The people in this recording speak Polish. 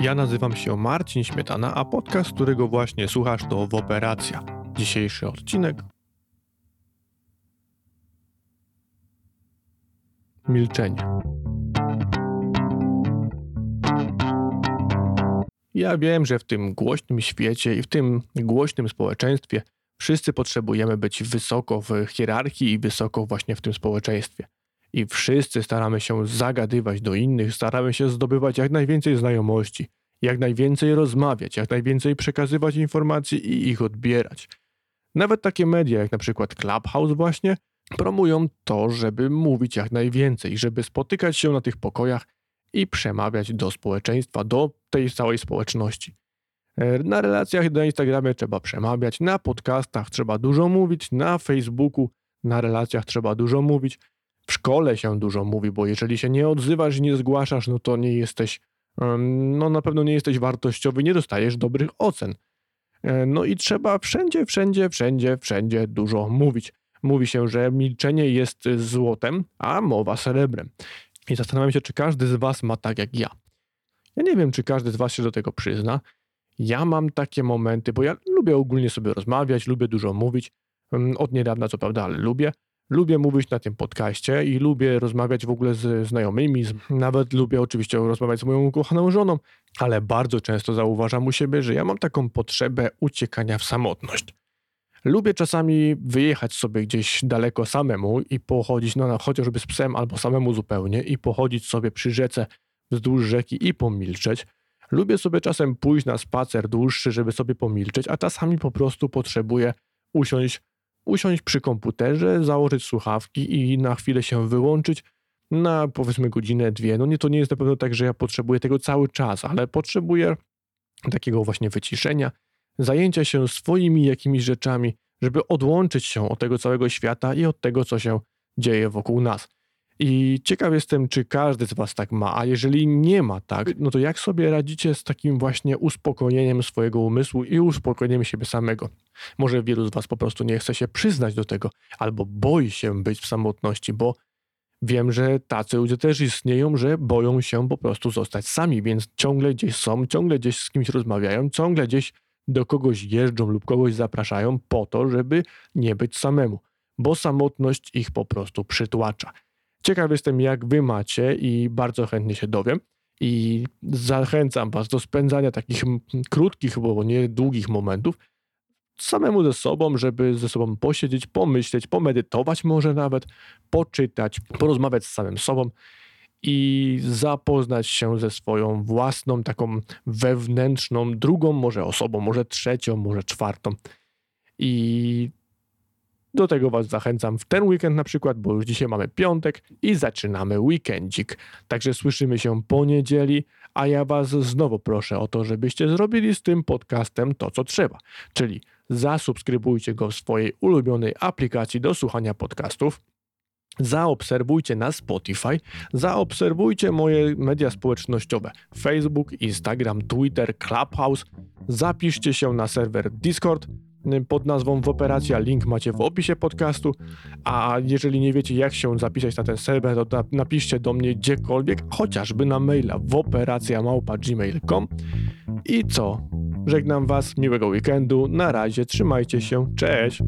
Ja nazywam się Marcin Śmietana, a podcast, którego właśnie słuchasz, to Woperacja. Dzisiejszy odcinek. Milczenie. Ja wiem, że w tym głośnym świecie i w tym głośnym społeczeństwie wszyscy potrzebujemy być wysoko w hierarchii i wysoko właśnie w tym społeczeństwie. I wszyscy staramy się zagadywać do innych, staramy się zdobywać jak najwięcej znajomości, jak najwięcej rozmawiać, jak najwięcej przekazywać informacji i ich odbierać. Nawet takie media jak na przykład Clubhouse właśnie promują to, żeby mówić jak najwięcej, żeby spotykać się na tych pokojach i przemawiać do społeczeństwa, do tej całej społeczności. E, na relacjach na Instagramie trzeba przemawiać, na podcastach trzeba dużo mówić, na Facebooku na relacjach trzeba dużo mówić, w szkole się dużo mówi, bo jeżeli się nie odzywasz i nie zgłaszasz, no to nie jesteś, no na pewno nie jesteś wartościowy, nie dostajesz dobrych ocen. E, no i trzeba wszędzie, wszędzie, wszędzie, wszędzie dużo mówić. Mówi się, że milczenie jest złotem, a mowa srebrem. I zastanawiam się, czy każdy z Was ma tak jak ja. Ja nie wiem, czy każdy z Was się do tego przyzna. Ja mam takie momenty, bo ja lubię ogólnie sobie rozmawiać, lubię dużo mówić. Od niedawna, co prawda, ale lubię. Lubię mówić na tym podcaście i lubię rozmawiać w ogóle z znajomymi, nawet lubię oczywiście rozmawiać z moją ukochaną żoną, ale bardzo często zauważam u siebie, że ja mam taką potrzebę uciekania w samotność. Lubię czasami wyjechać sobie gdzieś daleko samemu i pochodzić, no, chociażby z psem albo samemu zupełnie, i pochodzić sobie przy rzece wzdłuż rzeki i pomilczeć. Lubię sobie czasem pójść na spacer dłuższy, żeby sobie pomilczeć, a czasami po prostu potrzebuję usiąść usiąść przy komputerze, założyć słuchawki i na chwilę się wyłączyć na powiedzmy godzinę, dwie. No nie, to nie jest na pewno tak, że ja potrzebuję tego cały czas, ale potrzebuję takiego właśnie wyciszenia, zajęcia się swoimi jakimiś rzeczami, żeby odłączyć się od tego całego świata i od tego, co się dzieje wokół nas. I ciekaw jestem, czy każdy z Was tak ma, a jeżeli nie ma tak, no to jak sobie radzicie z takim właśnie uspokojeniem swojego umysłu i uspokojeniem siebie samego? Może wielu z Was po prostu nie chce się przyznać do tego, albo boi się być w samotności, bo wiem, że tacy ludzie też istnieją, że boją się po prostu zostać sami, więc ciągle gdzieś są, ciągle gdzieś z kimś rozmawiają, ciągle gdzieś do kogoś jeżdżą lub kogoś zapraszają po to, żeby nie być samemu, bo samotność ich po prostu przytłacza. Ciekaw jestem, jak wy macie i bardzo chętnie się dowiem. I zachęcam was do spędzania takich krótkich, bo nie długich momentów samemu ze sobą, żeby ze sobą posiedzieć, pomyśleć, pomedytować może nawet, poczytać, porozmawiać z samym sobą i zapoznać się ze swoją własną, taką wewnętrzną, drugą może osobą, może trzecią, może czwartą. I do tego Was zachęcam w ten weekend na przykład, bo już dzisiaj mamy piątek i zaczynamy weekendzik. Także słyszymy się po niedzieli, a ja Was znowu proszę o to, żebyście zrobili z tym podcastem to, co trzeba. Czyli zasubskrybujcie go w swojej ulubionej aplikacji do słuchania podcastów. Zaobserwujcie na Spotify, zaobserwujcie moje media społecznościowe: Facebook, Instagram, Twitter, Clubhouse. Zapiszcie się na serwer Discord pod nazwą Woperacja. Link macie w opisie podcastu. A jeżeli nie wiecie, jak się zapisać na ten serwer, to napiszcie do mnie gdziekolwiek, chociażby na maila woperacjamałpa.gmail.com. I co? Żegnam Was, miłego weekendu. Na razie, trzymajcie się. Cześć!